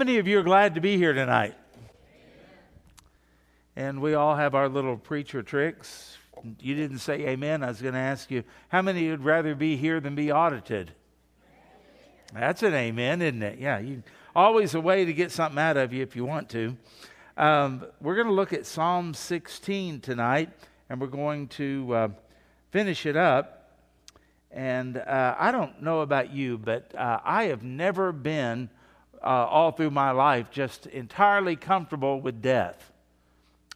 many of you are glad to be here tonight? And we all have our little preacher tricks. You didn't say amen. I was going to ask you, how many would rather be here than be audited? That's an amen, isn't it? Yeah, you, always a way to get something out of you if you want to. Um, we're going to look at Psalm 16 tonight, and we're going to uh, finish it up. And uh, I don't know about you, but uh, I have never been uh, all through my life just entirely comfortable with death.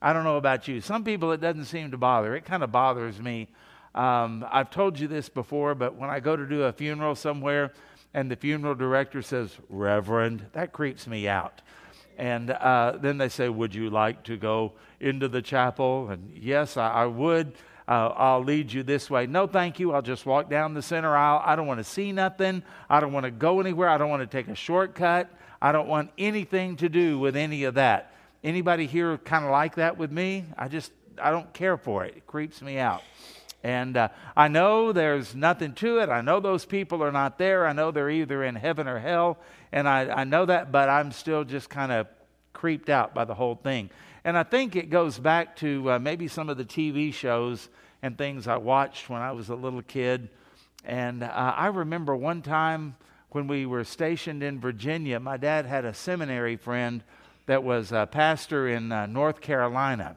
I don't know about you. Some people it doesn't seem to bother. It kind of bothers me. Um, I've told you this before, but when I go to do a funeral somewhere and the funeral director says, Reverend, that creeps me out. And uh, then they say, Would you like to go into the chapel? And yes, I, I would uh, I'll lead you this way. No, thank you. I'll just walk down the center aisle. I don't want to see nothing. I don't want to go anywhere. I don't want to take a shortcut. I don't want anything to do with any of that. Anybody here kind of like that with me? I just, I don't care for it. It creeps me out. And uh, I know there's nothing to it. I know those people are not there. I know they're either in heaven or hell. And I, I know that, but I'm still just kind of creeped out by the whole thing. And I think it goes back to uh, maybe some of the TV shows and things I watched when I was a little kid. And uh, I remember one time when we were stationed in Virginia, my dad had a seminary friend that was a pastor in uh, North Carolina.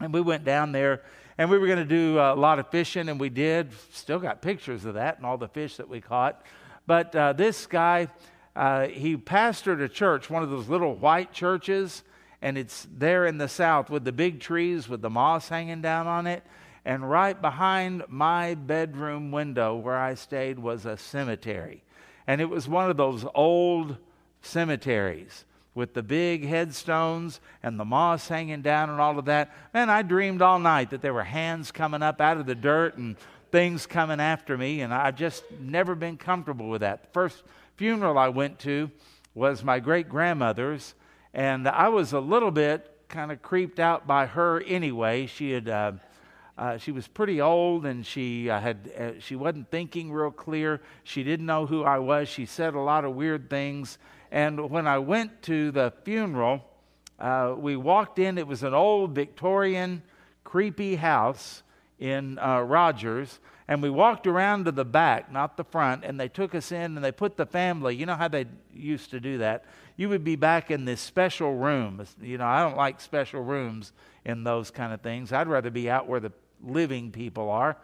And we went down there and we were going to do a lot of fishing, and we did. Still got pictures of that and all the fish that we caught. But uh, this guy, uh, he pastored a church, one of those little white churches and it's there in the south with the big trees with the moss hanging down on it. And right behind my bedroom window where I stayed was a cemetery. And it was one of those old cemeteries with the big headstones and the moss hanging down and all of that. Man, I dreamed all night that there were hands coming up out of the dirt and things coming after me, and I've just never been comfortable with that. The first funeral I went to was my great grandmother's, and I was a little bit kind of creeped out by her anyway. She had. Uh, uh, she was pretty old and she uh, had uh, she wasn't thinking real clear. She didn't know who i was. She said a lot of weird things. And when i went to the funeral uh, we walked in. It was an old victorian creepy house in uh, rogers. And we walked around to the back not the front. And they took us in and they put the family you know how they used to do that? You would be back in this special room. You know, I don't like special rooms in those kind of things. I'd rather be out where the living people are.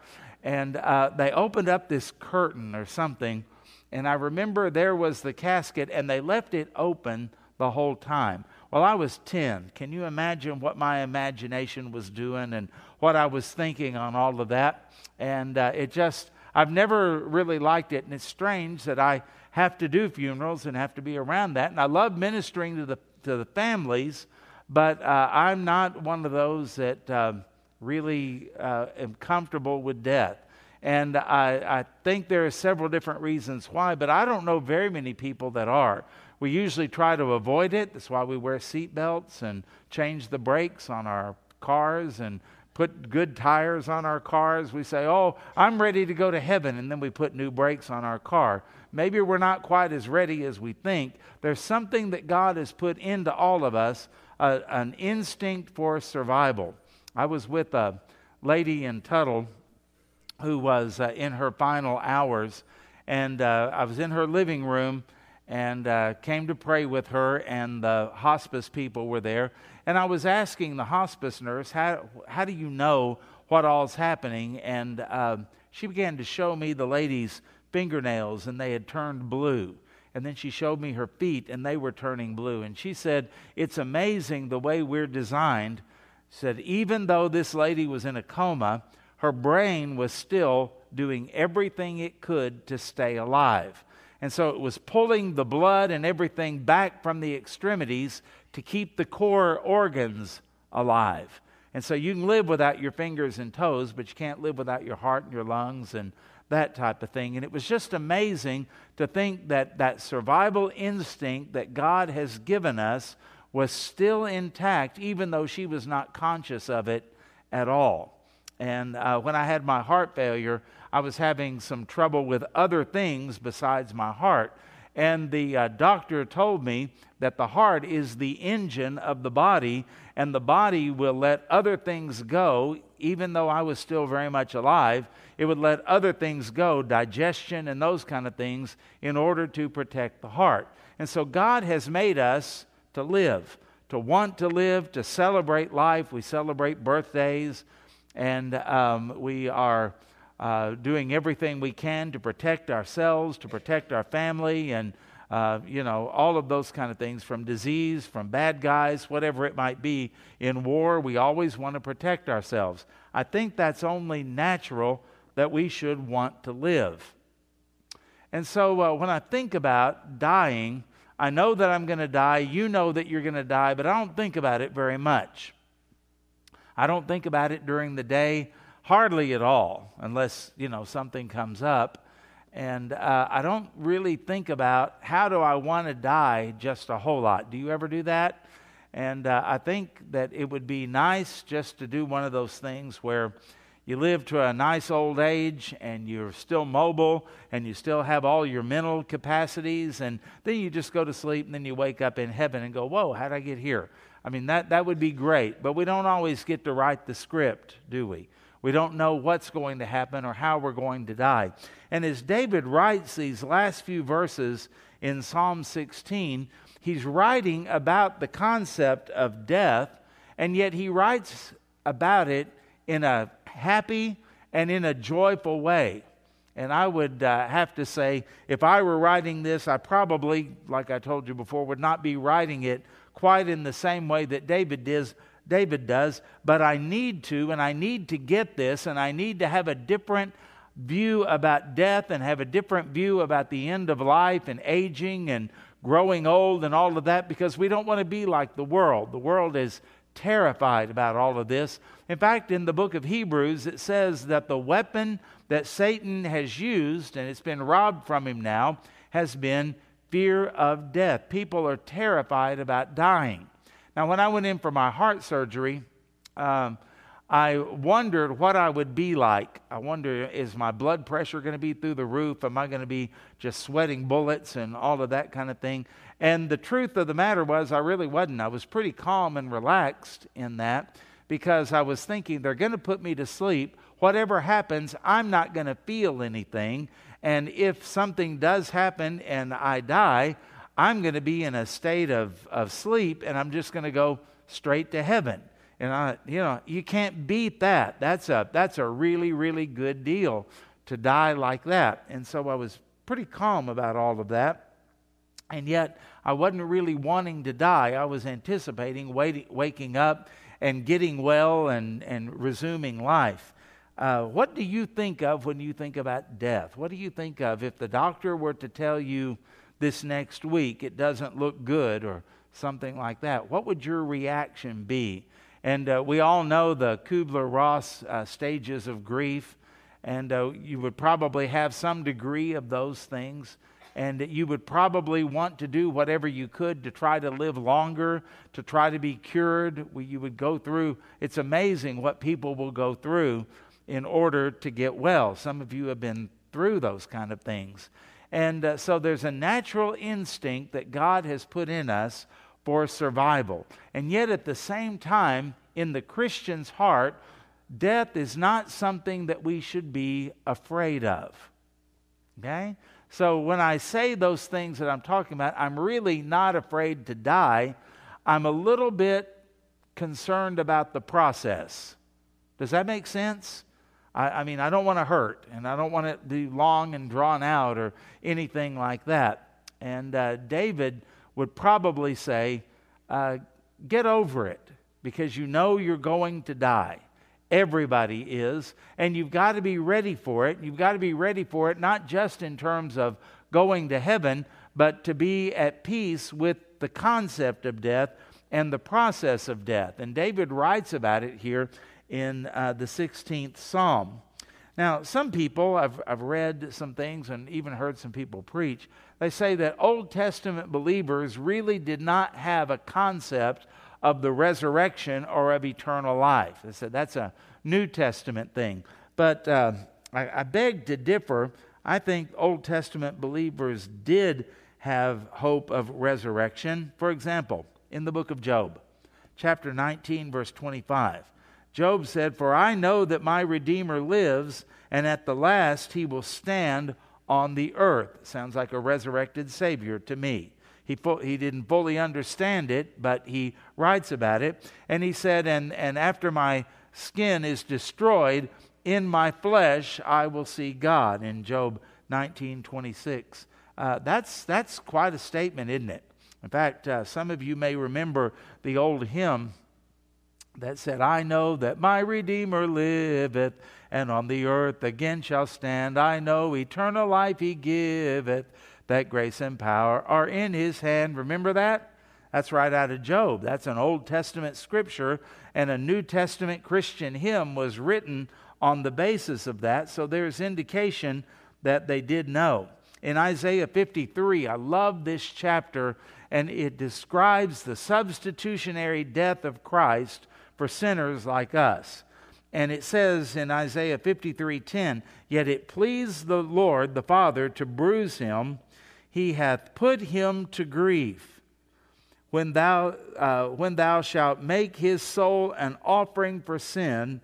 And uh, they opened up this curtain or something, and I remember there was the casket, and they left it open the whole time. Well, I was 10. Can you imagine what my imagination was doing and what I was thinking on all of that? And uh, it just, I've never really liked it, and it's strange that I have to do funerals and have to be around that. And I love ministering to the, to the families, but uh, I'm not one of those that uh, really uh, am comfortable with death. And I, I think there are several different reasons why, but I don't know very many people that are. We usually try to avoid it. That's why we wear seatbelts and change the brakes on our cars and put good tires on our cars. We say, Oh, I'm ready to go to heaven. And then we put new brakes on our car. Maybe we're not quite as ready as we think. There's something that God has put into all of us uh, an instinct for survival. I was with a lady in Tuttle who was uh, in her final hours, and uh, I was in her living room and uh, came to pray with her, and the hospice people were there. And I was asking the hospice nurse, How, how do you know what all's happening? And uh, she began to show me the lady's fingernails, and they had turned blue. And then she showed me her feet, and they were turning blue. And she said, It's amazing the way we're designed. Said, Even though this lady was in a coma, her brain was still doing everything it could to stay alive. And so it was pulling the blood and everything back from the extremities to keep the core organs alive. And so you can live without your fingers and toes, but you can't live without your heart and your lungs and that type of thing. And it was just amazing to think that that survival instinct that God has given us was still intact, even though she was not conscious of it at all. And uh, when I had my heart failure, I was having some trouble with other things besides my heart. and the uh, doctor told me that the heart is the engine of the body, and the body will let other things go, even though I was still very much alive. It would let other things go, digestion and those kind of things, in order to protect the heart. And so God has made us to live, to want to live, to celebrate life. We celebrate birthdays, and um, we are uh, doing everything we can to protect ourselves, to protect our family, and uh, you know all of those kind of things from disease, from bad guys, whatever it might be. In war, we always want to protect ourselves. I think that's only natural that we should want to live. And so uh, when I think about dying, I know that I'm going to die. You know that you're going to die, but I don't think about it very much. I don't think about it during the day. Hardly at all, unless, you know, something comes up. And uh, I don't really think about how do I want to die just a whole lot. Do you ever do that? And uh, I think that it would be nice just to do one of those things where you live to a nice old age and you're still mobile and you still have all your mental capacities and then you just go to sleep and then you wake up in heaven and go whoa how'd i get here i mean that, that would be great but we don't always get to write the script do we we don't know what's going to happen or how we're going to die. And as David writes these last few verses in Psalm 16, he's writing about the concept of death, and yet he writes about it in a happy and in a joyful way. And I would uh, have to say, if I were writing this, I probably, like I told you before, would not be writing it quite in the same way that David does, David does, but I need to, and I need to get this, and I need to have a different view about death and have a different view about the end of life and aging and growing old and all of that because we don't want to be like the world. The world is terrified about all of this. In fact, in the book of Hebrews, it says that the weapon that Satan has used, and it's been robbed from him now, has been fear of death. People are terrified about dying. Now, when I went in for my heart surgery, um, I wondered what I would be like. I wonder, is my blood pressure going to be through the roof? Am I going to be just sweating bullets and all of that kind of thing? And the truth of the matter was, I really wasn't. I was pretty calm and relaxed in that because I was thinking they're going to put me to sleep. Whatever happens, I'm not going to feel anything. And if something does happen and I die, I'm going to be in a state of, of sleep and I'm just going to go straight to heaven. And I, you know, you can't beat that. That's a, that's a really, really good deal to die like that. And so I was pretty calm about all of that. And yet, I wasn't really wanting to die. I was anticipating waiting, waking up and getting well and, and resuming life. Uh, what do you think of when you think about death? What do you think of if the doctor were to tell you, this next week, it doesn't look good or something like that, what would your reaction be? And uh, we all know the Kubler Ross uh, stages of grief, and uh, you would probably have some degree of those things. And you would probably want to do whatever you could to try to live longer, to try to be cured. You would go through, it's amazing what people will go through in order to get well. Some of you have been through those kind of things. And uh, so there's a natural instinct that God has put in us for survival. And yet, at the same time, in the Christian's heart, death is not something that we should be afraid of. Okay? So when I say those things that I'm talking about, I'm really not afraid to die. I'm a little bit concerned about the process. Does that make sense? I, I mean, I don't want to hurt, and I don't want it to be long and drawn out or anything like that. And uh, David would probably say, uh, Get over it because you know you're going to die. Everybody is. And you've got to be ready for it. You've got to be ready for it, not just in terms of going to heaven, but to be at peace with the concept of death and the process of death. And David writes about it here in uh, the 16th Psalm. Now, some people, I've, I've read some things and even heard some people preach, they say that Old Testament believers really did not have a concept of the resurrection or of eternal life. I said that's a New Testament thing. But uh, I, I beg to differ. I think Old Testament believers did have hope of resurrection. For example, in the book of Job, chapter 19, verse 25, Job said, For I know that my Redeemer lives, and at the last he will stand on the earth. Sounds like a resurrected Savior to me. He, he didn't fully understand it, but he writes about it. And he said, and, and after my skin is destroyed, in my flesh I will see God, in Job 19 26. Uh, that's, that's quite a statement, isn't it? In fact, uh, some of you may remember the old hymn that said, I know that my Redeemer liveth, and on the earth again shall stand. I know eternal life he giveth, that grace and power are in his hand. Remember that? That's right out of Job. That's an Old Testament scripture, and a New Testament Christian hymn was written on the basis of that, so there's indication that they did know. In Isaiah 53, I love this chapter, and it describes the substitutionary death of Christ for sinners like us. And it says in Isaiah 53:10, "Yet it pleased the Lord the Father to bruise him; he hath put him to grief. When thou uh, when thou shalt make his soul an offering for sin,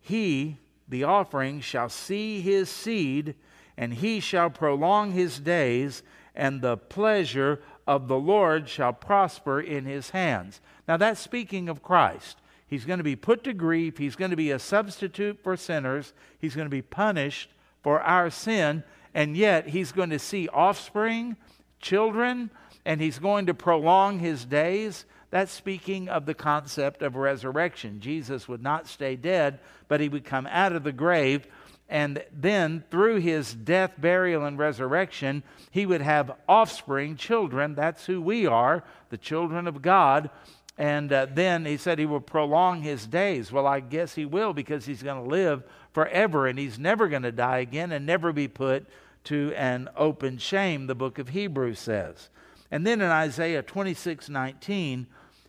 he, the offering, shall see his seed, and he shall prolong his days, and the pleasure of the Lord shall prosper in his hands." Now that's speaking of Christ. He's going to be put to grief. He's going to be a substitute for sinners. He's going to be punished for our sin. And yet, he's going to see offspring, children, and he's going to prolong his days. That's speaking of the concept of resurrection. Jesus would not stay dead, but he would come out of the grave. And then, through his death, burial, and resurrection, he would have offspring, children. That's who we are, the children of God. And uh, then he said he will prolong his days. Well, I guess he will because he's going to live forever and he's never going to die again and never be put to an open shame, the book of Hebrews says. And then in Isaiah 26 19,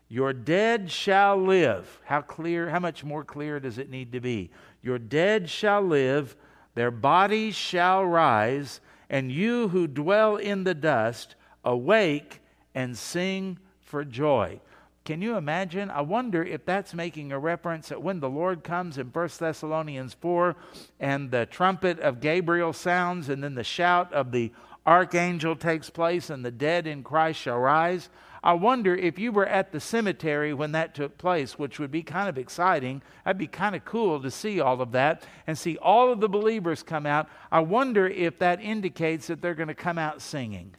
your dead shall live. How clear, how much more clear does it need to be? Your dead shall live, their bodies shall rise, and you who dwell in the dust, awake and sing for joy. Can you imagine? I wonder if that's making a reference that when the Lord comes in 1 Thessalonians 4 and the trumpet of Gabriel sounds and then the shout of the archangel takes place and the dead in Christ shall rise. I wonder if you were at the cemetery when that took place, which would be kind of exciting. That'd be kind of cool to see all of that and see all of the believers come out. I wonder if that indicates that they're going to come out singing.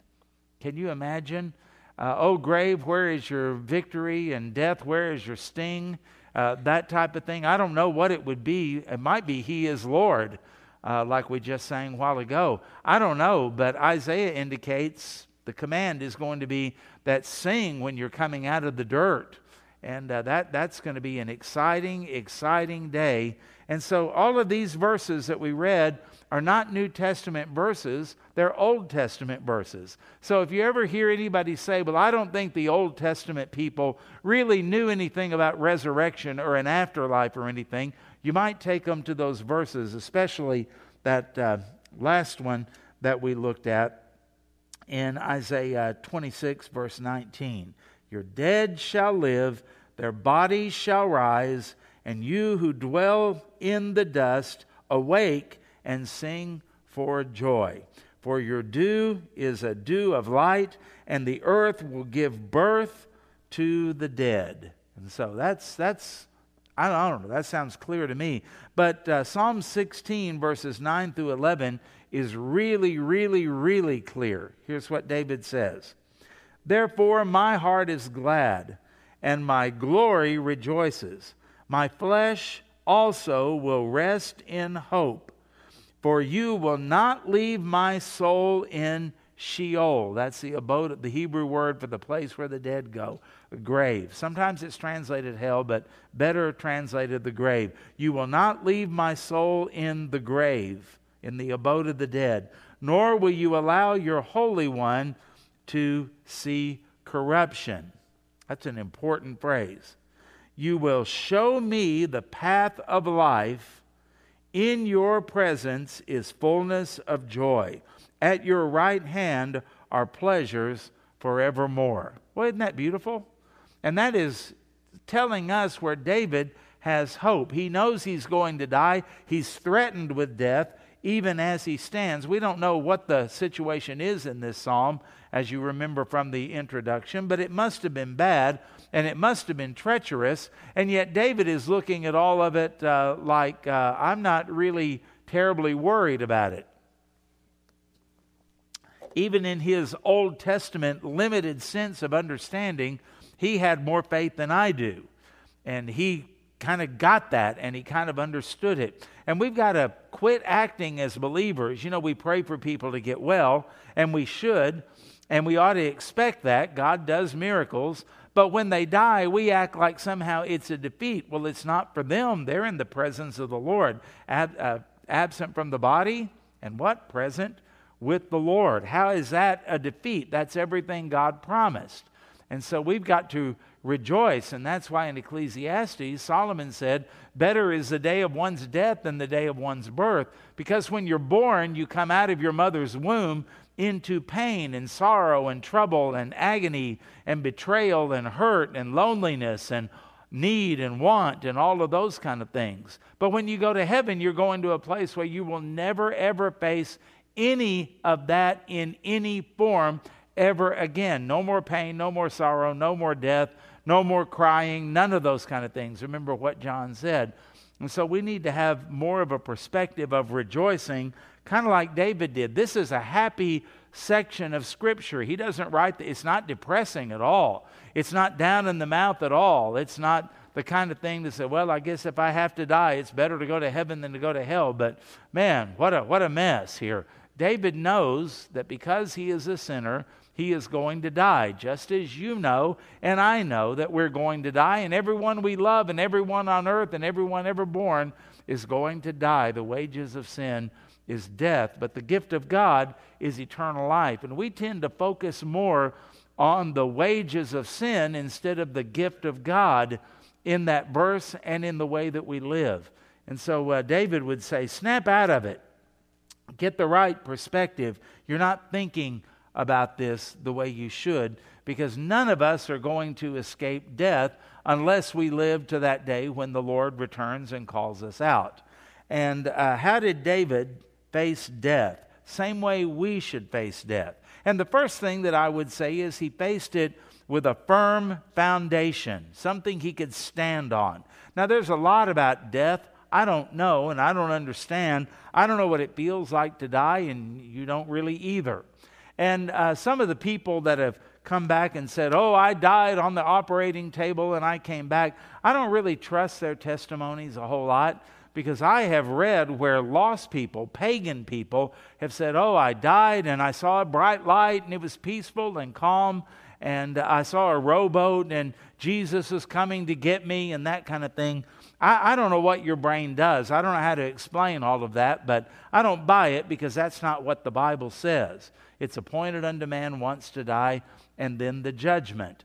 Can you imagine? Uh, Oh, grave, where is your victory? And death, where is your sting? Uh, that type of thing. I don't know what it would be. It might be He is Lord, uh, like we just sang a while ago. I don't know, but Isaiah indicates the command is going to be that sing when you're coming out of the dirt. And uh, that, that's going to be an exciting, exciting day. And so, all of these verses that we read are not New Testament verses, they're Old Testament verses. So if you ever hear anybody say, Well, I don't think the Old Testament people really knew anything about resurrection or an afterlife or anything, you might take them to those verses, especially that uh, last one that we looked at in Isaiah 26, verse 19. Your dead shall live, their bodies shall rise, and you who dwell in the dust, awake and sing for joy. For your dew is a dew of light, and the earth will give birth to the dead. And so that's, that's I don't know, that sounds clear to me. But uh, Psalm 16, verses 9 through 11, is really, really, really clear. Here's what David says Therefore, my heart is glad, and my glory rejoices. My flesh also will rest in hope for you will not leave my soul in Sheol. That's the abode, the Hebrew word for the place where the dead go, the grave. Sometimes it's translated hell, but better translated the grave. You will not leave my soul in the grave, in the abode of the dead, nor will you allow your Holy One to see corruption. That's an important phrase. You will show me the path of life in your presence is fullness of joy. At your right hand are pleasures forevermore. Well, isn't that beautiful? And that is telling us where David has hope. He knows he's going to die, he's threatened with death even as he stands. We don't know what the situation is in this psalm, as you remember from the introduction, but it must have been bad and it must have been treacherous. And yet, David is looking at all of it uh, like, uh, I'm not really terribly worried about it. Even in his Old Testament limited sense of understanding, he had more faith than I do. And he kind of got that and he kind of understood it. And we've got to quit acting as believers. You know, we pray for people to get well, and we should, and we ought to expect that. God does miracles. But when they die, we act like somehow it's a defeat. Well, it's not for them. They're in the presence of the Lord, Ab- uh, absent from the body, and what? Present with the Lord. How is that a defeat? That's everything God promised. And so we've got to rejoice. And that's why in Ecclesiastes, Solomon said, Better is the day of one's death than the day of one's birth. Because when you're born, you come out of your mother's womb into pain and sorrow and trouble and agony and betrayal and hurt and loneliness and need and want and all of those kind of things. But when you go to heaven, you're going to a place where you will never ever face any of that in any form ever again. No more pain, no more sorrow, no more death, no more crying, none of those kind of things. Remember what John said. And so we need to have more of a perspective of rejoicing kind of like David did. This is a happy section of Scripture. He doesn't write, the, it's not depressing at all. It's not down in the mouth at all. It's not the kind of thing to say, well, I guess if I have to die, it's better to go to heaven than to go to hell. But man, what a, what a mess here. David knows that because he is a sinner, he is going to die, just as you know and I know that we're going to die, and everyone we love, and everyone on earth, and everyone ever born is going to die. The wages of sin is death, but the gift of God is eternal life. And we tend to focus more on the wages of sin instead of the gift of God in that verse and in the way that we live. And so uh, David would say, snap out of it. Get the right perspective. You're not thinking about this the way you should because none of us are going to escape death unless we live to that day when the Lord returns and calls us out. And uh, how did David face death. Same way we should face death. And the first thing that I would say is he faced it with a firm foundation, something he could stand on. Now, there's a lot about death I don't know and I don't understand. I don't know what it feels like to die, and you don't really either. And uh, some of the people that have come back and said, Oh, I died on the operating table and I came back, I don't really trust their testimonies a whole lot because I have read where lost people, pagan people, have said, Oh, I died and I saw a bright light and it was peaceful and calm and I saw a rowboat and Jesus is coming to get me and that kind of thing. I, I, don't know what your brain does. I don't know how to explain all of that, but I don't buy it because that's not what the Bible says. It's appointed unto man once to die and then the judgment.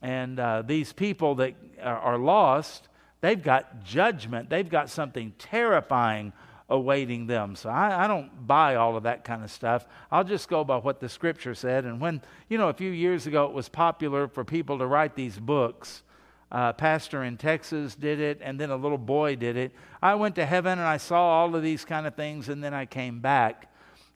And uh, these people that are lost, They've got judgment, they've got something terrifying awaiting them. So I, I, don't buy all of that kind of stuff. I'll just go by what the scripture said. And when, you know, a few years ago it was popular for people to write these books. Uh, pastor in Texas did it, and then a little boy did it. I went to heaven and I saw all of these kind of things, and then I came back.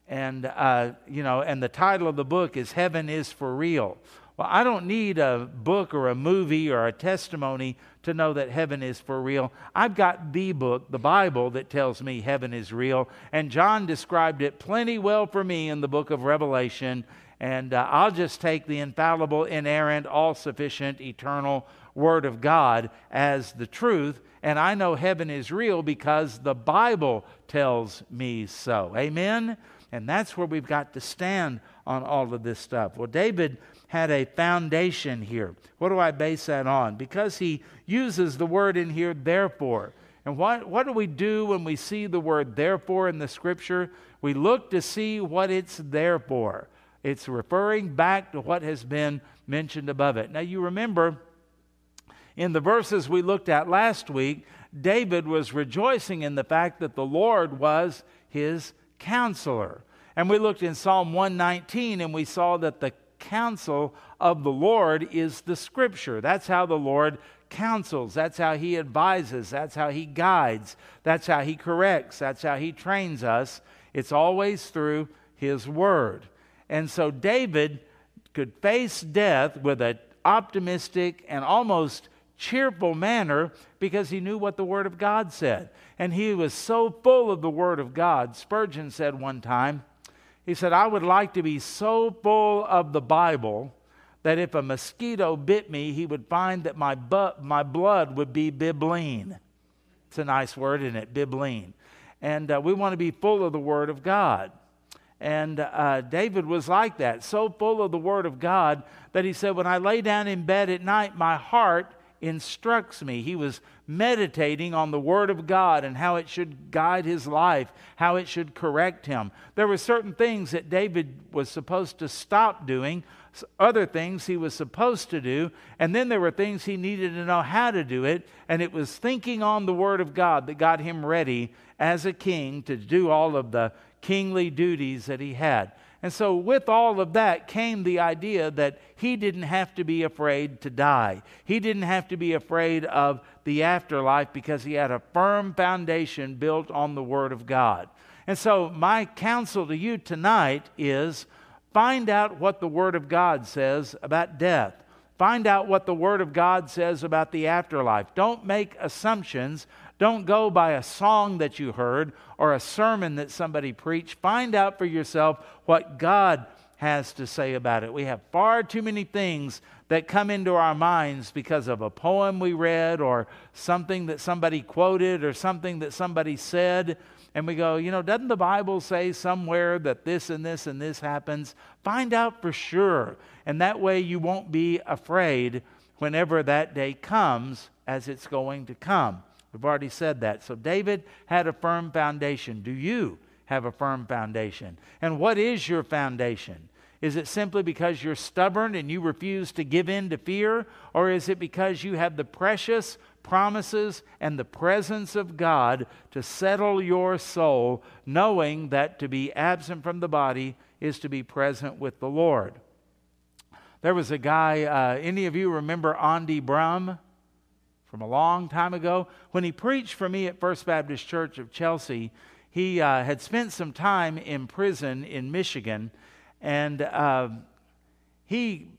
And, uh, you know, and the title of the book is Heaven is for Real. Well, I don't need a book or a movie or a testimony to know that heaven is for real. I've got the book, the Bible, that tells me heaven is real. And John described it plenty well for me in the book of Revelation. And uh, I'll just take the infallible, inerrant, all sufficient, eternal Word of God as the truth. And I know heaven is real because the Bible tells me so. Amen? And that's where we've got to stand on all of this stuff. Well, David had a foundation here. What do I base that on? Because he uses the word in here, therefore. And what, what do we do when we see the word therefore in the scripture? We look to see what it's there for. It's referring back to what has been mentioned above it. Now, you remember in the verses we looked at last week, David was rejoicing in the fact that the Lord was his counselor. And we looked in Psalm 119 and we saw that the counsel of the Lord is the scripture. That's how the Lord counsels. That's how he advises. That's how he guides. That's how he corrects. That's how he trains us. It's always through his word. And so David could face death with an optimistic and almost cheerful manner because he knew what the Word of God said. And he was so full of the Word of God. Spurgeon said one time, he said, I would like to be so full of the Bible that if a mosquito bit me, he would find that my, bu- my blood would be bibline. It's a nice word, isn't it? Bibline. And uh, we want to be full of the Word of God. And uh, David was like that, so full of the Word of God that he said, When I lay down in bed at night, my heart instructs me. He was meditating on the Word of God and how it should guide his life, how it should correct him. There were certain things that David was supposed to stop doing, other things he was supposed to do, and then there were things he needed to know how to do it. And it was thinking on the Word of God that got him ready as a king to do all of the kingly duties that he had. And so, with all of that came the idea that he didn't have to be afraid to die. He didn't have to be afraid of the afterlife because he had a firm foundation built on the Word of God. And so, my counsel to you tonight is find out what the Word of God says about death. Find out what the Word of God says about the afterlife. Don't make assumptions don't go by a song that you heard or a sermon that somebody preached. Find out for yourself what God has to say about it. We have far too many things that come into our minds because of a poem we read or something that somebody quoted or something that somebody said. And we go, you know, doesn't the Bible say somewhere that this and this and this happens? Find out for sure. And that way you won't be afraid whenever that day comes as it's going to come. We've already said that. So David had a firm foundation. Do you have a firm foundation? And what is your foundation? Is it simply because you're stubborn and you refuse to give in to fear? Or is it because you have the precious promises and the presence of God to settle your soul, knowing that to be absent from the body is to be present with the Lord? There was a guy, uh, any of you remember Andy Brum? From a long time ago. When he preached for me at First Baptist Church of Chelsea, he uh, had spent some time in prison in Michigan, and uh, he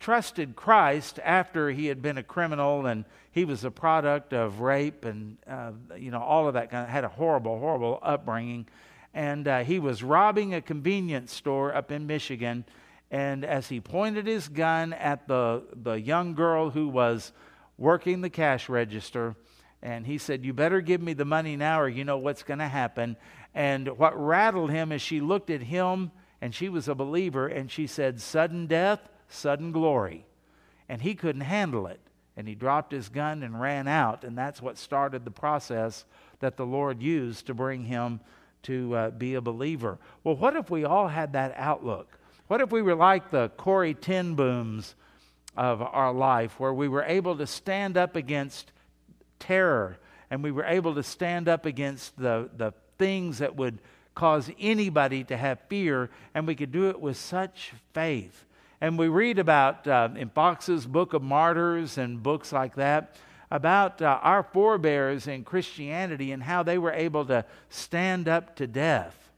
trusted Christ after he had been a criminal and he was a product of rape and uh, you know all of that kind of had a horrible, horrible upbringing. And uh, he was robbing a convenience store up in Michigan. And as he pointed his gun at the, the young girl who was working the cash register. And he said, You better give me the money now, or you know what's going to happen. And what rattled him is she looked at him, and she was a believer, and she said, Sudden death, sudden glory. And he couldn't handle it. And he dropped his gun and ran out. And that's what started the process that the Lord used to bring him to uh, be a believer. Well, what if we all had that outlook? What if we were like the Corrie ten Booms of our life where we were able to stand up against terror and we were able to stand up against the, the things that would cause anybody to have fear, and we could do it with such faith. And we read about uh, in Fox's Book of Martyrs and books like that about uh, our forebears in Christianity and how they were able to stand up to death.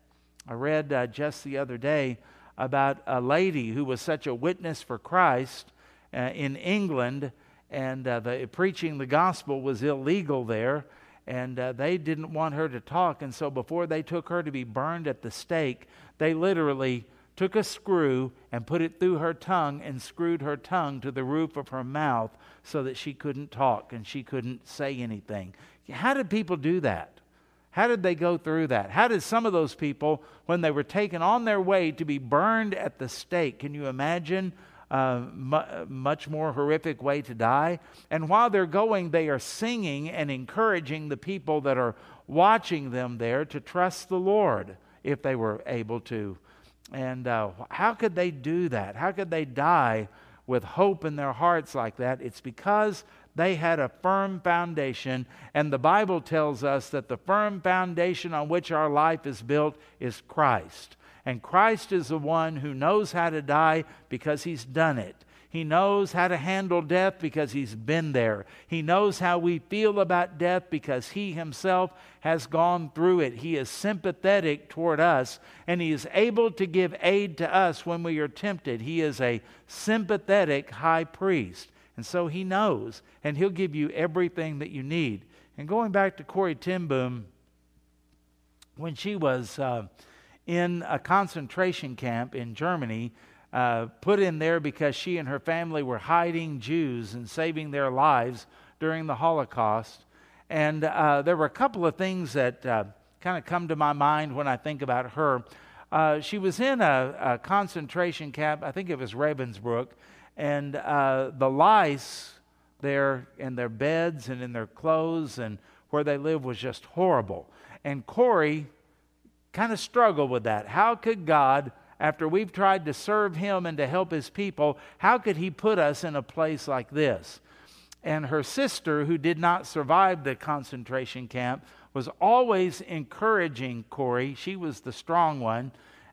I read uh, just the other day about a lady who was such a witness for Christ uh, in England, and uh, the, preaching the gospel was illegal there, and uh, they didn't want her to talk. And so, before they took her to be burned at the stake, they literally took a screw and put it through her tongue and screwed her tongue to the roof of her mouth so that she couldn't talk and she couldn't say anything. How did people do that? How did they go through that? How did some of those people, when they were taken on their way to be burned at the stake, can you imagine uh, mu- much more horrific way to die. And while they're going, they are singing and encouraging the people that are watching them there to trust the Lord if they were able to. And uh, how could they do that? How could they die with hope in their hearts like that? It's because they had a firm foundation, and the Bible tells us that the firm foundation on which our life is built is Christ. And Christ is the one who knows how to die because he's done it. He knows how to handle death because he's been there. He knows how we feel about death because he himself has gone through it. He is sympathetic toward us and he is able to give aid to us when we are tempted. He is a sympathetic high priest. And so he knows and he'll give you everything that you need. And going back to Corrie ten Boom, when she was uh, in a concentration camp in Germany, uh, put in there because she and her family were hiding Jews and saving their lives during the Holocaust. And uh, there were a couple of things that uh, kind of come to my mind when I think about her. Uh, she was in a, a, concentration camp, I think it was Ravensbrück, and uh, the lice there in their beds and in their clothes and where they live was just horrible. And Corrie kind of struggle with that. How could God after we've tried to serve Him and to help His people, how could He put us in a place like this? And her sister, who did not survive the concentration camp, was always encouraging Corrie. She was the strong one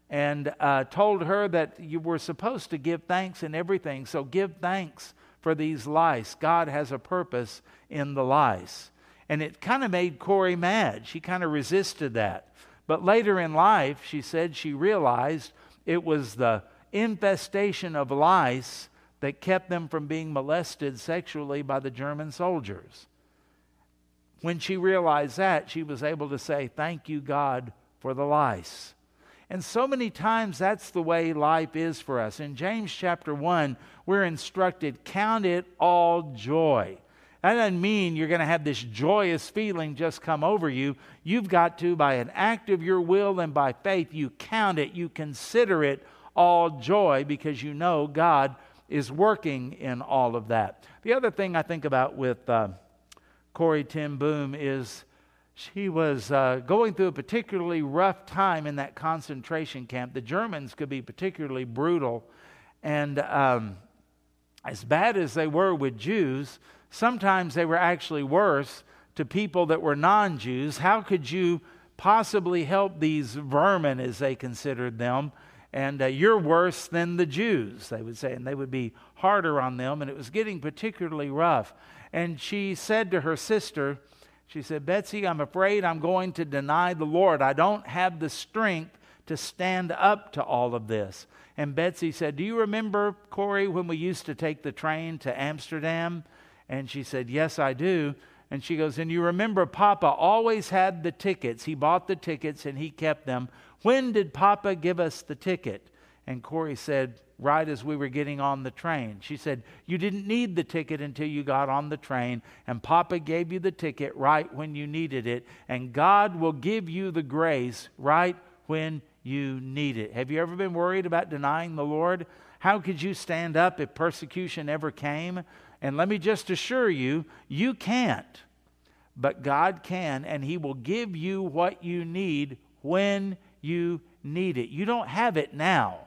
and uh, told her that you were supposed to give thanks in everything. So give thanks for these lice. God has a purpose in the lice. And it kind of made Corrie mad. She kind of resisted that. But later in life, she said she realized it was the infestation of lice that kept them from being molested sexually by the German soldiers. When she realized that, she was able to say, Thank you, God, for the lice. And so many times that's the way life is for us. In James chapter 1, we're instructed, Count it all joy. That doesn't mean you're going to have this joyous feeling just come over you. You've got to, by an act of your will and by faith, you count it, you consider it all joy because you know God is working in all of that. The other thing I think about with uh, Corrie ten Boom is she was uh, going through a particularly rough time in that concentration camp. The Germans could be particularly brutal. And um, as bad as they were with Jews, Sometimes they were actually worse to people that were non Jews. How could you possibly help these vermin, as they considered them? And uh, you're worse than the Jews, they would say. And they would be harder on them. And it was getting particularly rough. And she said to her sister, she said, Betsy, I'm afraid I'm going to deny the Lord. I don't have the strength to stand up to all of this. And Betsy said, Do you remember, Corrie, when we used to take the train to Amsterdam? And she said, Yes, I do. And she goes, And you remember, Papa always had the tickets. He bought the tickets and he kept them. When did Papa give us the ticket? And Corrie said, Right as we were getting on the train. She said, You didn't need the ticket until you got on the train, and Papa gave you the ticket right when you needed it, and God will give you the grace right when you need it. Have you ever been worried about denying the Lord? How could you stand up if persecution ever came? And let me just assure you, you can't, but God can, and He will give you what you need when you need it. You don't have it now.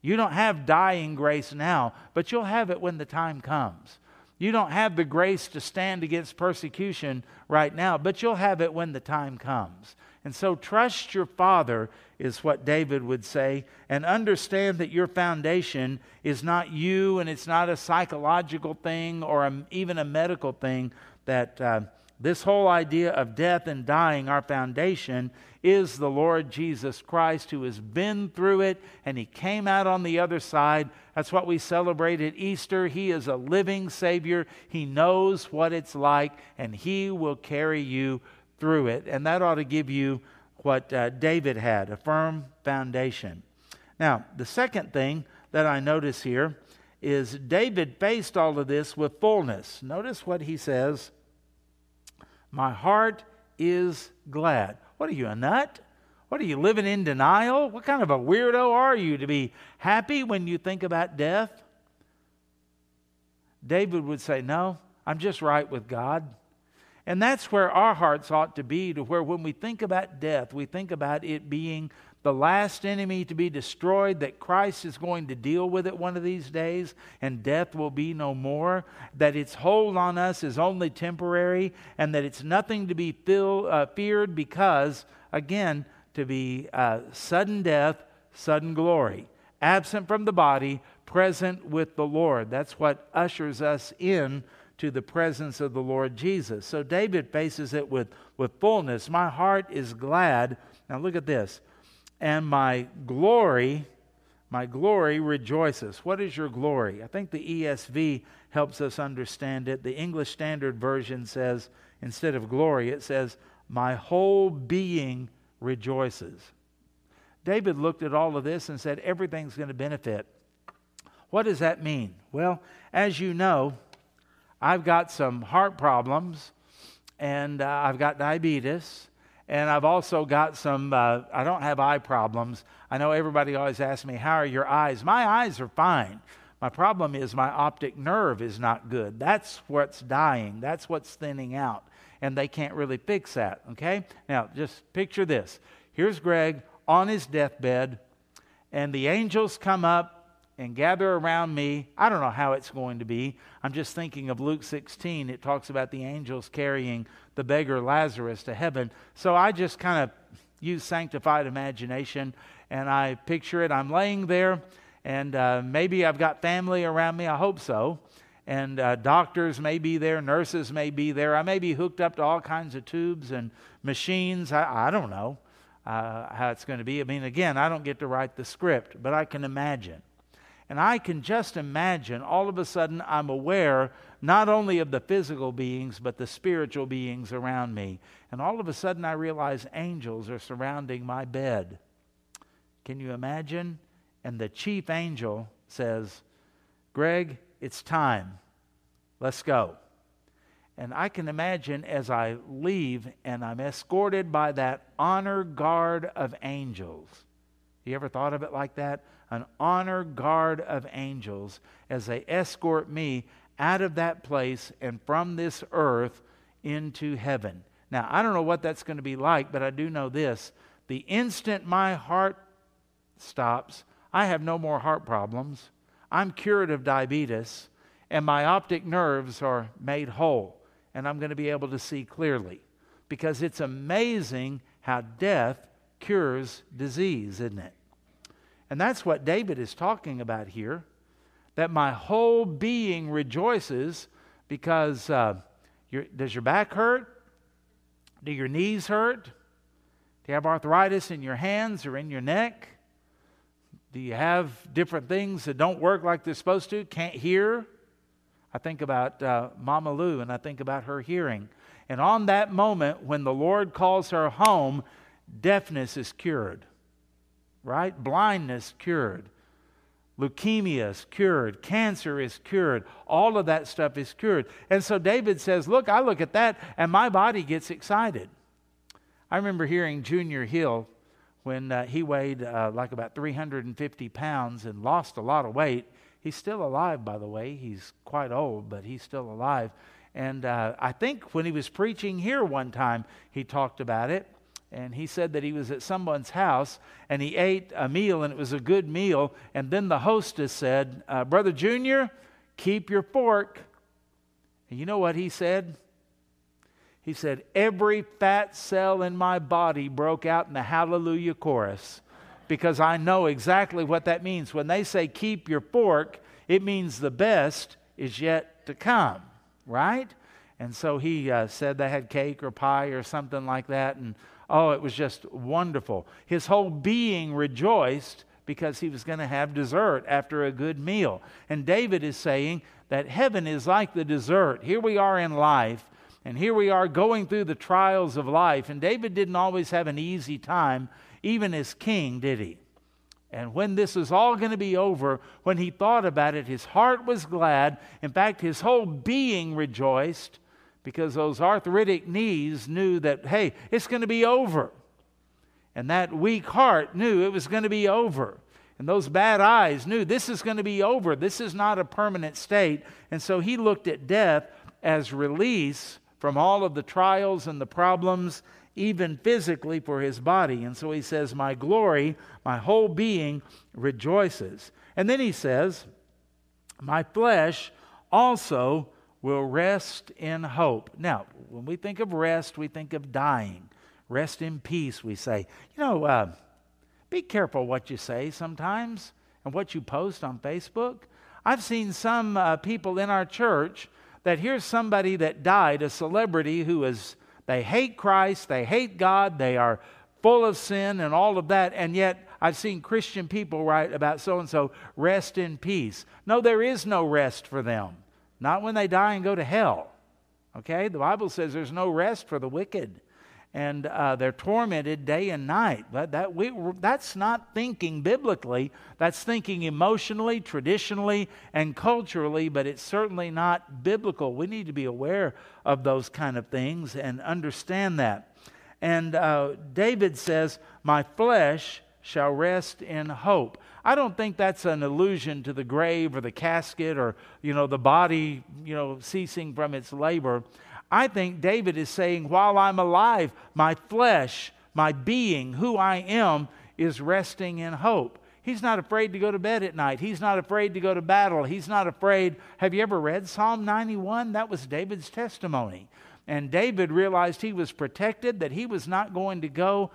You don't have dying grace now, but you'll have it when the time comes. You don't have the grace to stand against persecution right now, but you'll have it when the time comes. And so trust your Father, is what David would say, and understand that your foundation is not you and it's not a psychological thing or a, even a medical thing. That uh, this whole idea of death and dying, our foundation, is the Lord Jesus Christ who has been through it and he came out on the other side. That's what we celebrate at Easter. He is a living Savior, He knows what it's like, and He will carry you through it. And that ought to give you what uh, David had a firm foundation. Now, the second thing that I notice here is David faced all of this with fullness. Notice what he says My heart is glad. What are you, a nut? What are you living in denial? What kind of a weirdo are you to be happy when you think about death? David would say, No, I'm just right with God. And that's where our hearts ought to be, to where when we think about death, we think about it being the last enemy to be destroyed, that Christ is going to deal with it one of these days, and death will be no more, that its hold on us is only temporary, and that it's nothing to be feel, uh, feared because, again, to be uh, sudden death sudden glory. Absent from the body, present with the Lord. That's what ushers us in to the presence of the Lord Jesus. So David faces it with, with fullness. My heart is glad. Now look at this. And my glory, my glory rejoices. What is your glory? I think the ESV helps us understand it. The English Standard Version says, instead of glory, it says, My whole being rejoices. David looked at all of this and said, Everything's going to benefit. What does that mean? Well, as you know, I've got some heart problems, and uh, I've got diabetes, and I've also got some, uh, I don't have eye problems. I know everybody always asks me, How are your eyes? My eyes are fine. My problem is my optic nerve is not good. That's what's dying, that's what's thinning out, and they can't really fix that, okay? Now, just picture this. Here's Greg on his deathbed, and the angels come up and gather around me. I don't know how it's going to be. I'm just thinking of Luke 16. It talks about the angels carrying the beggar Lazarus to heaven. So I just kind of use sanctified imagination and I picture it. I'm laying there, and uh, maybe I've got family around me. I hope so. And uh, doctors may be there, nurses may be there. I may be hooked up to all kinds of tubes and machines. I, I don't know uh, how it's going to be. I mean, again, I don't get to write the script, but I can imagine. And I can just imagine all of a sudden I'm aware not only of the physical beings, but the spiritual beings around me. And all of a sudden I realize angels are surrounding my bed. Can you imagine? And the chief angel says, Greg, it's time. Let's go. And I can imagine as I leave and I'm escorted by that honor guard of angels. You ever thought of it like that? An honor guard of angels as they escort me out of that place and from this earth into heaven. Now, I don't know what that's going to be like, but I do know this. The instant my heart stops, I have no more heart problems. I'm cured of diabetes, and my optic nerves are made whole, and I'm going to be able to see clearly. Because it's amazing how death cures disease, isn't it? And that's what David is talking about here that my whole being rejoices because uh, your, does your back hurt? Do your knees hurt? Do you have arthritis in your hands or in your neck? Do you have different things that don't work like they're supposed to? Can't hear? I think about uh, Mama Lou and I think about her hearing. And on that moment, when the Lord calls her home, deafness is cured right? Blindness cured. Leukemia is cured. Cancer is cured. All of that stuff is cured. And so David says, Look, I look at that and my body gets excited. I remember hearing Junior Hill when uh, he weighed uh, like about 350 pounds and lost a lot of weight. He's still alive, by the way. He's quite old, but he's still alive. And uh, I think when he was preaching here one time, he talked about it and he said that he was at someone's house and he ate a meal and it was a good meal. And then the hostess said, uh, Brother Junior, keep your fork. And you know what he said? He said, Every fat cell in my body broke out in the hallelujah chorus because I know exactly what that means. When they say keep your fork, it means the best is yet to come, right? And so he uh, said they had cake or pie or something like that. And Oh, it was just wonderful. His whole being rejoiced because he was going to have dessert after a good meal. And David is saying that heaven is like the dessert. Here we are in life, and here we are going through the trials of life. And David didn't always have an easy time, even as king, did he? And when this is all going to be over, when he thought about it, his heart was glad. In fact, his whole being rejoiced because those arthritic knees knew that, hey, it's going to be over. And that weak heart knew it was going to be over. And those bad eyes knew this is going to be over. This is not a permanent state. And so he looked at death as release from all of the trials and the problems, even physically for his body. And so he says, My glory, my whole being rejoices. And then he says, My flesh also will rest in hope. Now, when we think of rest, we think of dying. Rest in peace, we say. You know, uh, Be careful what you say sometimes and what you post on Facebook. I've seen some uh, people in our church that here's somebody that died, a celebrity who is, they hate Christ, they hate God, they are full of sin and all of that, and yet I've seen Christian people write about so and so, rest in peace. No, there is no rest for them. Not when they die and go to hell. Okay? The Bible says there's no rest for the wicked. And uh, they're tormented day and night. But that, we, that's not thinking biblically. That's thinking emotionally, traditionally, and culturally, but it's certainly not biblical. We need to be aware of those kind of things and understand that. And uh, David says, My flesh shall rest in hope. I don't think that's an allusion to the grave or the casket or, you know, the body, you know, ceasing from its labor. I think David is saying, while I'm alive, my flesh, my being, who I am, is resting in hope. He's not afraid to go to bed at night. He's not afraid to go to battle. He's not afraid. Have you ever read Psalm 91? That was David's testimony. And David realized he was protected, that he was not going to go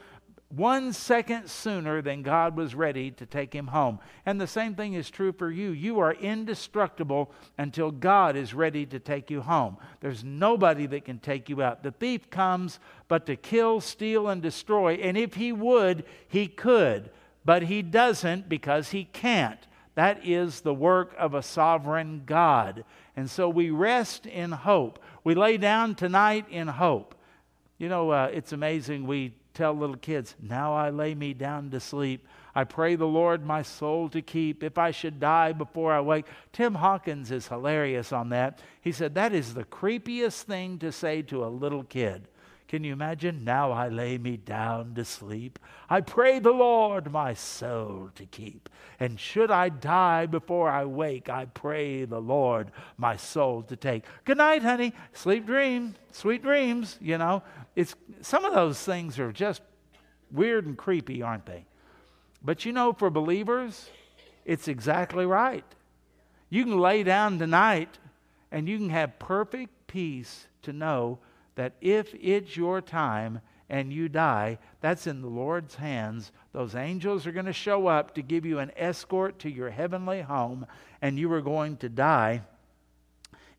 one second sooner than God was ready to take him home. And the same thing is true for you. You are indestructible until God is ready to take you home. There's nobody that can take you out. The thief comes but to kill, steal, and destroy. And if he would, he could. But he doesn't because he can't. That is the work of a sovereign God. And so we rest in hope. We lay down tonight in hope. You know, uh, it's amazing. We tell little kids, Now I lay me down to sleep. I pray the Lord my soul to keep. If I should die before I wake. Tim Hawkins is hilarious on that. He said, That is the creepiest thing to say to a little kid. Can you imagine? Now I lay me down to sleep. I pray the Lord my soul to keep. And should I die before I wake, I pray the Lord my soul to take. Good night, honey. Sleep dream. Sweet dreams, you know. It's some of those things are just weird and creepy, aren't they? But you know, for believers, it's exactly right. You can lay down tonight and you can have perfect peace to know that if it's your time and you die, that's in the Lord's hands. Those angels are going to show up to give you an escort to your heavenly home, and you are going to die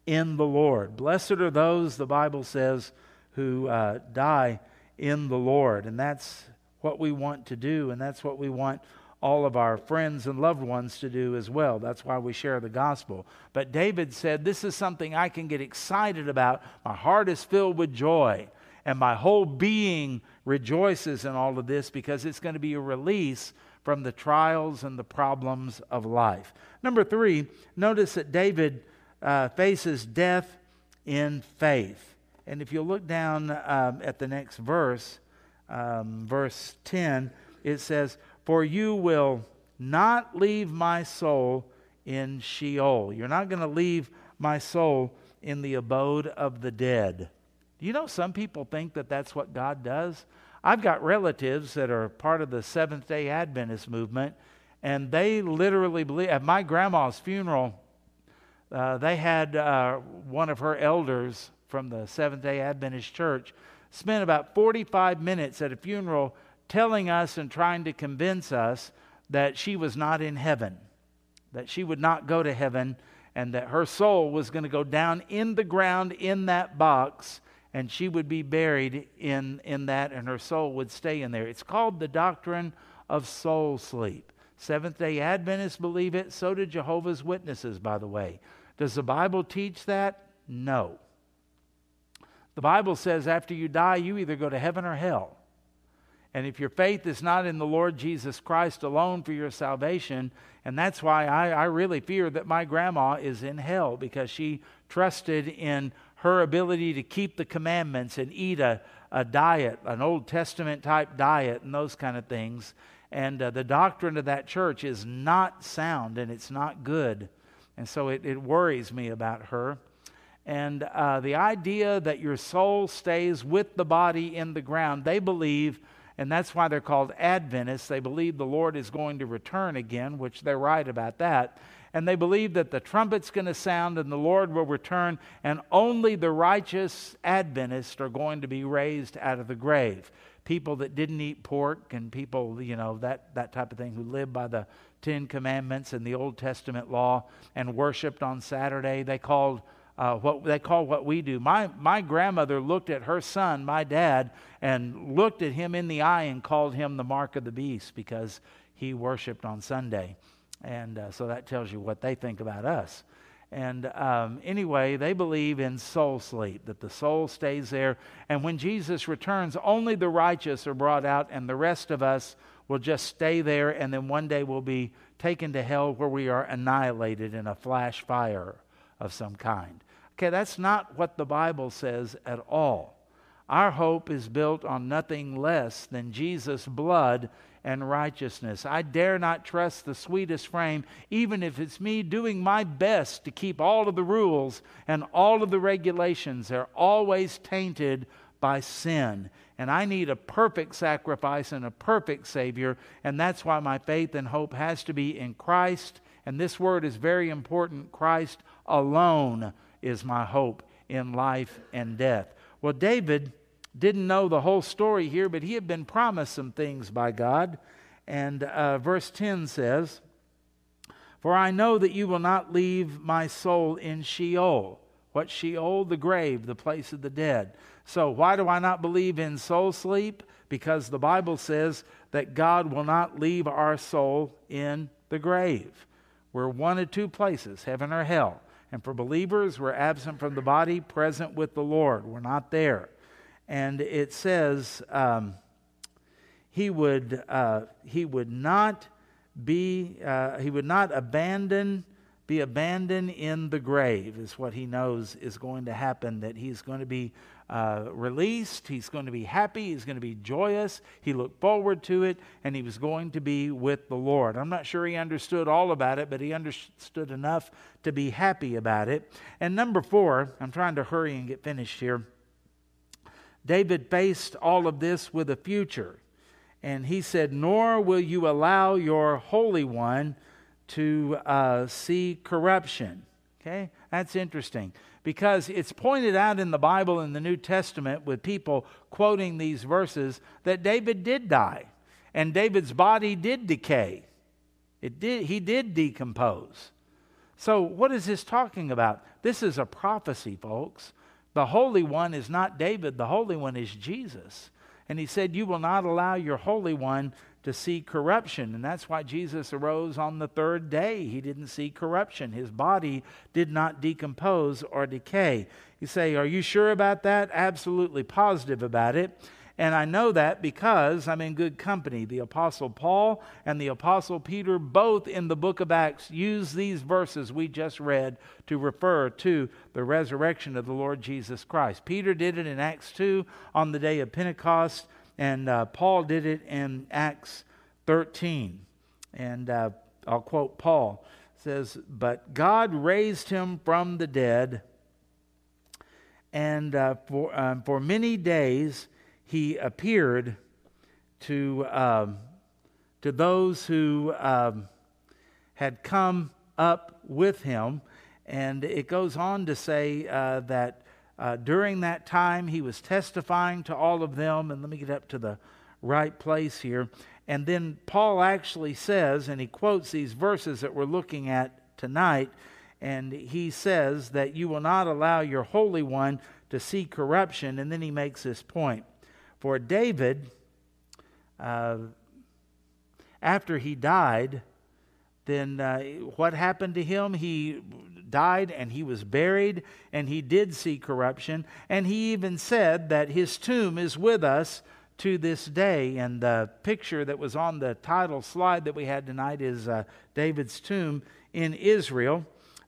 in the Lord. Blessed are those, the Bible says, who uh, die in the Lord. And that's what we want to do, and that's what we want all of our friends and loved ones to do as well. That's why we share the gospel. But David said, This is something I can get excited about. My heart is filled with joy, and my whole being rejoices in all of this because it's going to be a release from the trials and the problems of life. Number three, notice that David uh, faces death in faith. And if you look down um, at the next verse, um, verse 10, it says, For you will not leave my soul in Sheol. You're not going to leave my soul in the abode of the dead. Do you know some people think that that's what God does? I've got relatives that are part of the Seventh day Adventist movement, and they literally believe. At my grandma's funeral, uh, they had uh, one of her elders from the Seventh day Adventist Church spent about 45 minutes at a funeral telling us and trying to convince us that she was not in heaven, that she would not go to heaven, and that her soul was going to go down in the ground in that box and she would be buried in, in that and her soul would stay in there. It's called the doctrine of soul sleep. Seventh day Adventists believe it. So do Jehovah's Witnesses, by the way. Does the Bible teach that? No. The Bible says after you die, you either go to heaven or hell. And if your faith is not in the Lord Jesus Christ alone for your salvation, and that's why I, I really fear that my grandma is in hell because she trusted in her ability to keep the commandments and eat a, a diet, an Old Testament type diet, and those kind of things. And uh, the doctrine of that church is not sound and it's not good. And so it, it worries me about her. And uh, the idea that your soul stays with the body in the ground, they believe, and that's why they're called Adventists. They believe the Lord is going to return again, which they're right about that. And they believe that the trumpet's going to sound and the Lord will return, and only the righteous Adventists are going to be raised out of the grave. people that didn't eat pork and people, you know, that, that type of thing who lived by the Ten Commandments and the Old Testament law and worshiped on Saturday. They called uh, what they call what we do. My, my grandmother looked at her son, my dad, and looked at him in the eye and called him the mark of the beast because he worshiped on Sunday. And uh, so that tells you what they think about us. And um, anyway, they believe in soul sleep, that the soul stays there. And when Jesus returns, only the righteous are brought out, and the rest of us will just stay there. And then one day we'll be taken to hell where we are annihilated in a flash fire of some kind. Okay, that's not what the Bible says at all. Our hope is built on nothing less than Jesus' blood and righteousness. I dare not trust the sweetest frame, even if it's me doing my best to keep all of the rules and all of the regulations. They're always tainted by sin. And I need a perfect sacrifice and a perfect Savior. And that's why my faith and hope has to be in Christ. And this word is very important Christ alone is my hope in life and death. Well, David didn't know the whole story here, but he had been promised some things by God. And uh, verse 10 says, For I know that you will not leave my soul in Sheol. What Sheol? The grave, the place of the dead. So, why do I not believe in soul sleep? Because the Bible says that God will not leave our soul in the grave. We're one of two places, heaven or hell. And for believers, we're absent from the body, present with the Lord. We're not there. And it says um, he would uh, he would not be uh, he would not abandon be abandoned in the grave is what he knows is going to happen that he's going to be uh, released. He's going to be happy. He's going to be joyous. He looked forward to it, and he was going to be with the Lord. I'm not sure he understood all about it, but he understood enough to be happy about it. And number four, I'm trying to hurry and get finished here. David faced all of this with a future. And he said, Nor will you allow your Holy One to uh, see corruption. Okay? That's interesting because it's pointed out in the Bible in the New Testament with people quoting these verses that David did die and David's body did decay. It did, he did decompose. So, what is this talking about? This is a prophecy, folks. The Holy One is not David, the Holy One is Jesus. And he said, You will not allow your Holy One to see corruption. And that's why Jesus arose on the third day. He didn't see corruption. His body did not decompose or decay. You say, Are you sure about that? Absolutely positive about it. And I know that because I'm in good company. The Apostle Paul and the Apostle Peter, both in the book of Acts, use these verses we just read to refer to the resurrection of the Lord Jesus Christ. Peter did it in Acts 2 on the day of Pentecost. And uh, Paul did it in Acts 13. And uh, I'll quote Paul. Says, But God raised him from the dead, and uh, for, um, for many days he appeared to, um, to those who um, had come up with him. And it goes on to say uh, that uh, during that time, he was testifying to all of them. And let me get up to the right place here. And then Paul actually says, and he quotes these verses that we're looking at tonight, and he says that you will not allow your Holy One to see corruption. And then he makes this point. For David, uh, after he died, then uh, what happened to him? He died and he was buried and he did see corruption. And he even said that his tomb is with us to this day. And the picture that was on the title slide that we had tonight is uh, David's tomb in Israel.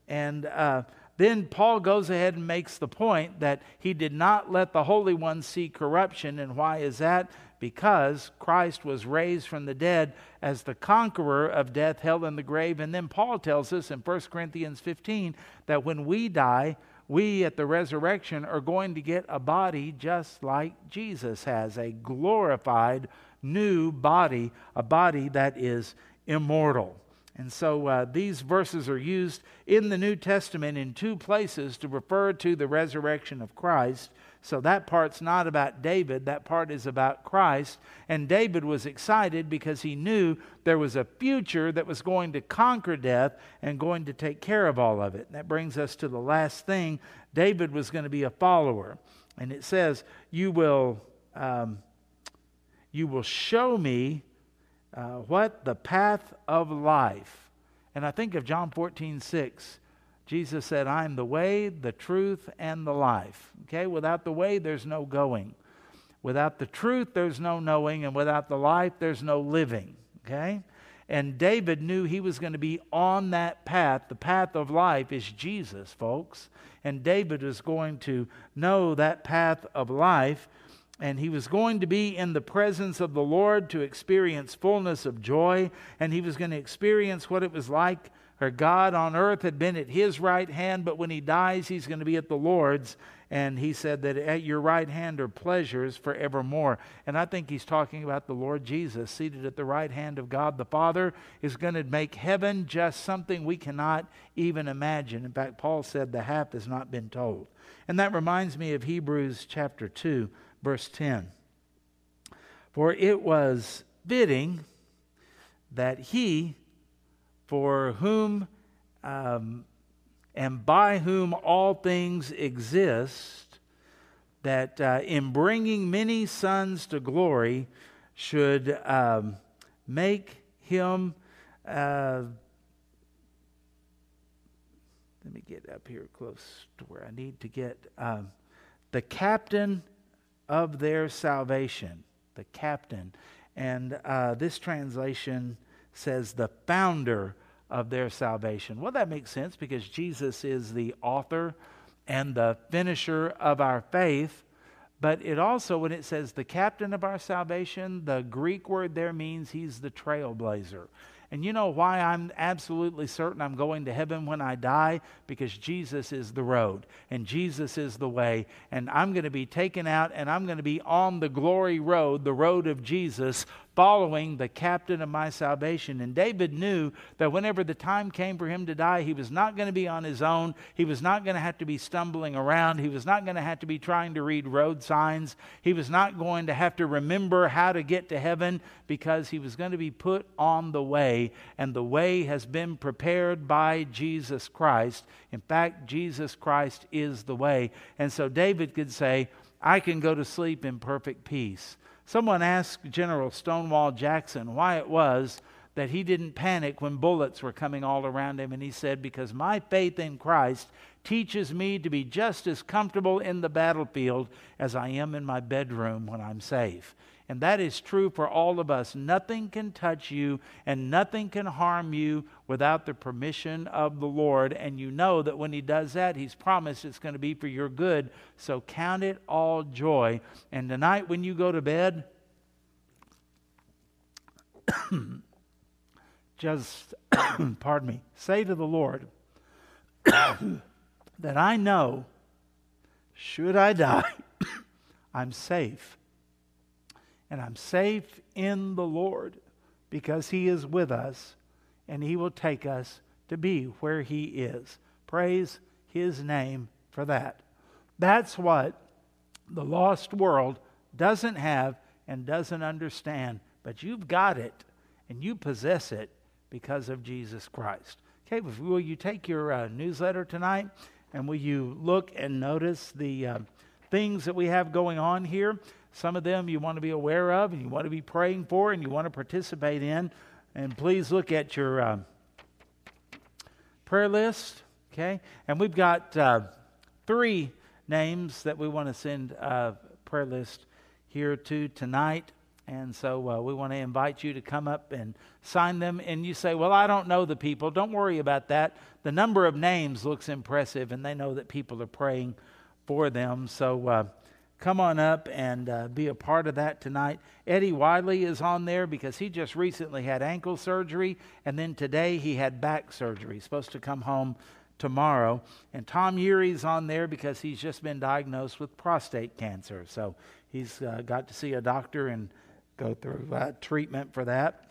And uh, then Paul goes ahead and makes the point that he did not let the Holy One see corruption. And why is that? Because Christ was raised from the dead as the conqueror of death, hell, and the grave. And then Paul tells us in 1 Corinthians 15 that when we die, we at the resurrection are going to get a body just like Jesus has a glorified new body, a body that is immortal. And so uh, these verses are used in the New Testament in two places to refer to the resurrection of Christ. So that part's not about David, that part is about Christ. And David was excited because he knew there was a future that was going to conquer death and going to take care of all of it. And that brings us to the last thing David was going to be a follower. And it says, You will, um, you will show me uh, what? The path of life. And I think of John 14, 6. Jesus said, I am the way, the truth, and the life. Okay? Without the way, there's no going. Without the truth, there's no knowing. And without the life, there's no living. Okay? And David knew he was going to be on that path. The path of life is Jesus, folks. And David was going to know that path of life and he was going to be in the presence of the Lord to experience fullness of joy, and he was going to experience what it was like. Her God on earth had been at his right hand, but when he dies, he's going to be at the Lord's. And he said that at your right hand are pleasures forevermore. And I think he's talking about the Lord Jesus, seated at the right hand of God the Father, is going to make heaven just something we cannot even imagine. In fact, Paul said the half has not been told. And that reminds me of Hebrews chapter 2 verse 10. For it was fitting that he, for whom um, and by whom all things exist, that uh, in bringing many sons to glory, should um, make him. Uh, let me get up here close to where I need to get. Um, the captain of their salvation, the captain. And uh, this translation says the founder of their salvation. Well, that makes sense because Jesus is the author and the finisher of our faith. But it also, when it says the captain of our salvation, the Greek word there means he's the trailblazer. And you know why I'm absolutely certain I'm going to heaven when I die? Because Jesus is the road and Jesus is the way. And I'm going to be taken out and I'm going to be on the glory road, the road of Jesus, following the captain of my salvation. And David knew that whenever the time came for him to die, he was not going to be on his own. He was not going to have to be stumbling around. He was not going to have to be trying to read road signs. He was not going to have to remember how to get to heaven because he was going to be put on the way. And the way has been prepared by Jesus Christ. In fact, Jesus Christ is the way. And so David could say, I can go to sleep in perfect peace. Someone asked General Stonewall Jackson why it was that he didn't panic when bullets were coming all around him. And he said, Because my faith in Christ teaches me to be just as comfortable in the battlefield as I am in my bedroom when I'm safe. And that is true for all of us. Nothing can touch you and nothing can harm you without the permission of the Lord. And you know that when He does that, He's promised it's going to be for your good. So count it all joy. And tonight, when you go to bed, just, pardon me, say to the Lord that I know, should I die, I'm safe and I'm safe in the Lord because He is with us and He will take us to be where He is. Praise His name for that. That's what the lost world doesn't have and doesn't understand, but you've got it and you possess it because of Jesus Christ. Okay, will you take your uh, newsletter tonight and will you look and notice the uh, things that we have going on here? Some of them you want to be aware of and you want to be praying for and you want to participate in. And please look at your uh, prayer list, okay? And we've got uh, three names that we want to send a prayer list here to tonight. And so uh, we want to invite you to come up and sign them. And you say, Well, I don't know the people. Don't worry about that. The number of names looks impressive, and they know that people are praying for them. So uh, come on up and uh, be a part of that tonight. Eddie Wiley is on there because he just recently had ankle surgery, and then today he had back surgery. He's supposed to come home tomorrow. And Tom Urie's on there because he's just been diagnosed with prostate cancer. So he's uh, got to see a doctor and go through uh, treatment for that.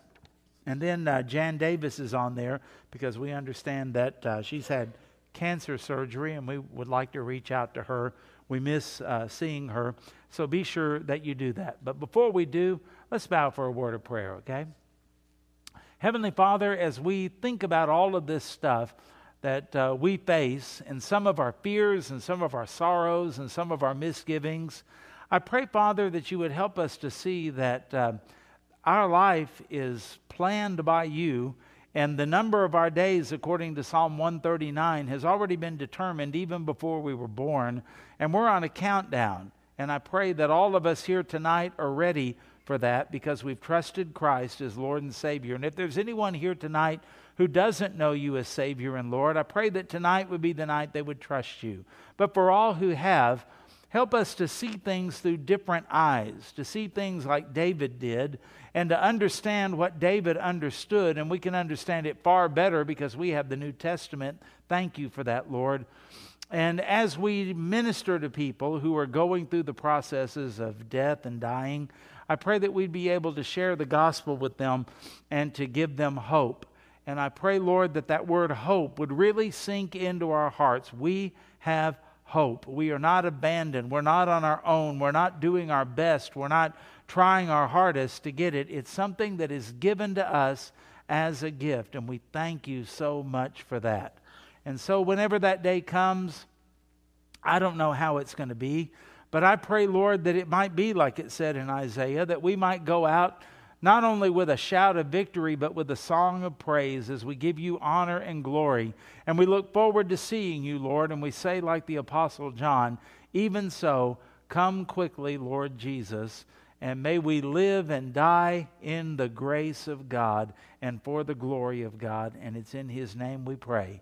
And then uh, Jan Davis is on there because we understand that uh, she's had cancer surgery and we would like to reach out to her. We miss uh, seeing her. So be sure that you do that. But before we do, let's bow for a word of prayer, okay? Heavenly Father, as we think about all of this stuff that uh, we face and some of our fears and some of our sorrows and some of our misgivings, I pray, Father, that you would help us to see that uh, our life is planned by you, and the number of our days, according to Psalm 139, has already been determined even before we were born, and we're on a countdown. And I pray that all of us here tonight are ready for that because we've trusted Christ as Lord and Savior. And if there's anyone here tonight who doesn't know you as Savior and Lord, I pray that tonight would be the night they would trust you. But for all who have, Help us to see things through different eyes, to see things like David did, and to understand what David understood. And we can understand it far better because we have the New Testament. Thank you for that, Lord. And as we minister to people who are going through the processes of death and dying, I pray that we'd be able to share the gospel with them and to give them hope. And I pray, Lord, that that word hope would really sink into our hearts. We have hope. We are not abandoned. We're not on our own. We're not doing our best. We're not trying our hardest to get it. It's something that is given to us as a gift, and we thank you so much for that. And so, whenever that day comes, I don't know how it's going to be, but I pray, Lord, that it might be like it said in Isaiah, that we might go out not only with a shout of victory, but with a song of praise as we give you honor and glory. And we look forward to seeing you, Lord. And we say, like the Apostle John, even so, come quickly, Lord Jesus. And may we live and die in the grace of God and for the glory of God. And it's in His name we pray.